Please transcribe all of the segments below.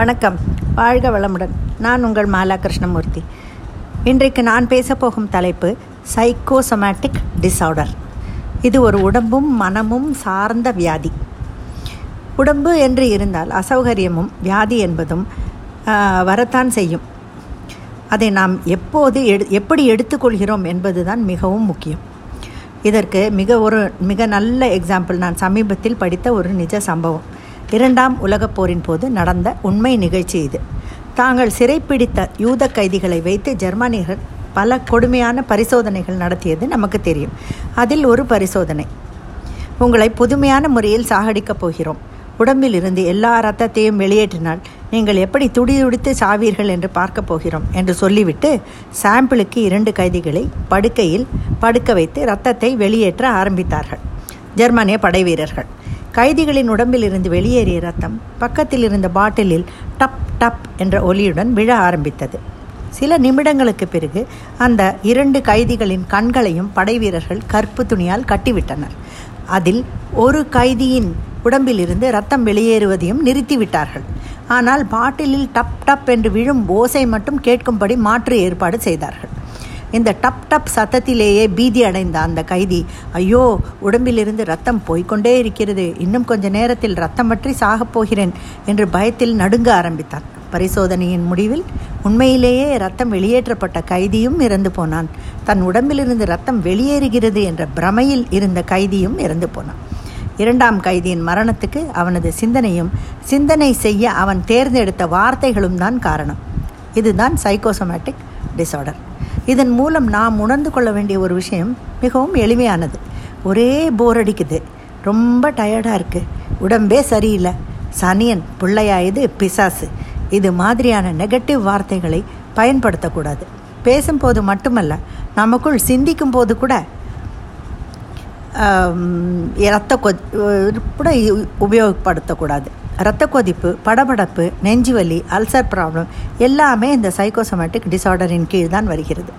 வணக்கம். வாழ்க வளமுடன். நான் உங்கள் மாலா கிருஷ்ணமூர்த்தி இன்றைக்கு நான் பேசப்போகும் தலைப்பு சைக்கோசொமேட்டிக் டிஸார்டர் இது ஒரு உடம்பும் மனமும் சார்ந்த வியாதி. உடம்பு என்று இருந்தால் அசௌகரியமும் வியாதி என்பதும் வரத்தான் செய்யும். அதை நாம் எப்போது எடு எப்படி எடுத்துக்கொள்கிறோம் என்பதுதான் மிகவும் முக்கியம். இதற்கு மிக ஒரு மிக நல்ல எக்ஸாம்பிள் நான் சமீபத்தில் படித்த ஒரு நிஜ சம்பவம். இரண்டாம் உலகப் போரின் போது நடந்த உண்மை நிகழ்ச்சி இது. தாங்கள் சிறைப்பிடித்த யூத கைதிகளை வைத்து ஜெர்மானியர்கள் பல கொடுமையான பரிசோதனைகள் நடத்தியது நமக்கு தெரியும். அதில் ஒரு பரிசோதனை. உங்களை புதுமையான முறையில் சாகடிக்கப் போகிறோம். உடம்பில் இருந்து எல்லா ரத்தத்தையும் வெளியேற்றினால் நீங்கள் எப்படி துடி துடித்து சாவீர்கள் என்று பார்க்கப் போகிறோம் என்று சொல்லிவிட்டு சாம்பிளுக்கு இரண்டு கைதிகளை படுக்கையில் படுக்க வைத்து ரத்தத்தை வெளியேற்ற ஆரம்பித்தார்கள். ஜெர்மானிய படை வீரர்கள் கைதிகளின் உடம்பில் இருந்து வெளியேறிய ரத்தம் பக்கத்தில் இருந்த பாட்டிலில் டப் டப் என்ற ஒலியுடன் விழ ஆரம்பித்தது. சில நிமிடங்களுக்கு பிறகு அந்த இரண்டு கைதிகளின் கண்களையும் படை வீரர்கள் கற்பு துணியால் கட்டிவிட்டனர். அதில் ஒரு கைதியின் உடம்பிலிருந்து ரத்தம் வெளியேறுவதையும் நிறுத்திவிட்டார்கள். ஆனால் பாட்டிலில் டப் டப் என்று விழும் ஓசை மட்டும் கேட்கும்படி மாற்று ஏற்பாடு செய்தார்கள். இந்த டப் டப் சத்தத்திலேயே பீதி அடைந்த அந்த கைதி ஐயோ உடம்பிலிருந்து ரத்தம் போய்கொண்டே இருக்கிறது. இன்னும் கொஞ்ச நேரத்தில் ரத்தம் பற்றி சாகப் போகிறேன் என்று பயத்தில் நடுங்க ஆரம்பித்தான். பரிசோதனையின் முடிவில் உண்மையிலேயே ரத்தம் வெளியேற்றப்பட்ட கைதியும் இறந்து போனான். தன் உடம்பிலிருந்து ரத்தம் வெளியேறுகிறது என்ற பிரமையில் இருந்த கைதியும் இறந்து போனான். இரண்டாம் கைதியின் மரணத்துக்கு அவனது சிந்தனையும் சிந்தனை செய்ய அவன் தேர்ந்தெடுத்த வார்த்தைகளும் தான் காரணம். இதுதான் சைக்கோசோமேட்டிக் டிசார்டர் இதன் மூலம் நாம் உணர்ந்து கொள்ள வேண்டிய ஒரு விஷயம் மிகவும் எளிமையானது. ஒரே போர் அடிக்குது. ரொம்ப டயர்டாக இருக்குது உடம்பே சரியில்லை. சனியன் பிள்ளையாயுது பிசாசு. இது மாதிரியான நெகட்டிவ் வார்த்தைகளை பயன்படுத்தக்கூடாது. பேசும்போது மட்டுமல்ல நமக்குள் சிந்திக்கும் போது கூட இரத்த கொ கூட உபயோகப்படுத்தக்கூடாது. ரத்த கொதிப்பு படபடப்பு நெஞ்சுவலி அல்சர் ப்ராப்ளம் எல்லாமே இந்த சைக்கோசோமேட்டிக் டிசார்டரின் கீழ் தான் வருகிறது.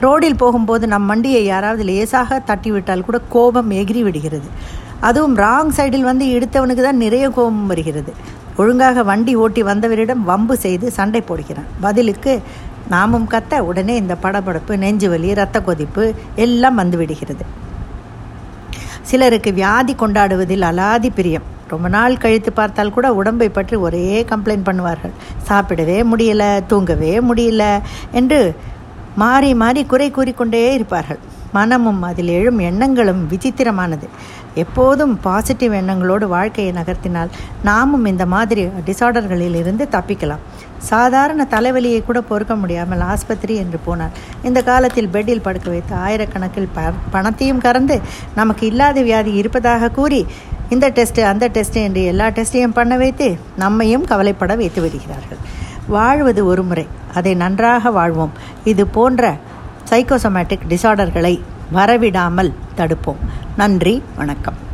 ரோடில் போகும்போது நம் வண்டியை யாராவது லேசாக தட்டிவிட்டால் கூட கோபம் எகிரி விடுகிறது. அதுவும் ராங் சைடில் வந்து இடுத்தவனுக்கு தான் நிறைய கோபம் வருகிறது. ஒழுங்காக வண்டி ஓட்டி வந்தவரிடம் வம்பு செய்து சண்டை போடுகிறான். பதிலுக்கு நாமும் கத்த உடனே இந்த படபடப்பு நெஞ்சுவலி இரத்த கொதிப்பு எல்லாம் வந்து விடுகிறது. சிலருக்கு வியாதி கொண்டாடுவதில் அலாதி பிரியம். ரொம்ப நாள் கழித்து பார்த்தால் கூட உடம்பை பற்றி ஒரே கம்ப்ளைண்ட் பண்ணுவார்கள். சாப்பிடவே முடியல தூங்கவே முடியல என்று மாறி மாறி குறை கூறிக்கொண்டே இருப்பார்கள். மனமும் அதில் எழும் எண்ணங்களும் விசித்திரமானது. எப்போதும் பாசிட்டிவ் எண்ணங்களோடு வாழ்க்கையை நகர்த்தினால் நாமும் இந்த மாதிரி டிசார்டர்களில் இருந்து தப்பிக்கலாம். சாதாரண தலைவலியை கூட பொறுக்க முடியாமல் ஆஸ்பத்திரி என்று போனார். இந்த காலத்தில் பெட்டில் படுக்க வைத்து ஆயிரக்கணக்கில் ப பணத்தையும் கறந்து நமக்கு இல்லாத வியாதி இருப்பதாக கூறி இந்த டெஸ்ட்டு அந்த டெஸ்ட்டு என்று எல்லா டெஸ்ட்டையும் பண்ண வைத்து நம்மையும் கவலைப்பட வைத்து விடுகிறார்கள். வாழ்வது ஒரு முறை. அதை நன்றாக வாழ்வோம். இது போன்ற சைக்கோசோமேட்டிக் டிசார்டர்களை வரவிடாமல் தடுப்போம். நன்றி வணக்கம்.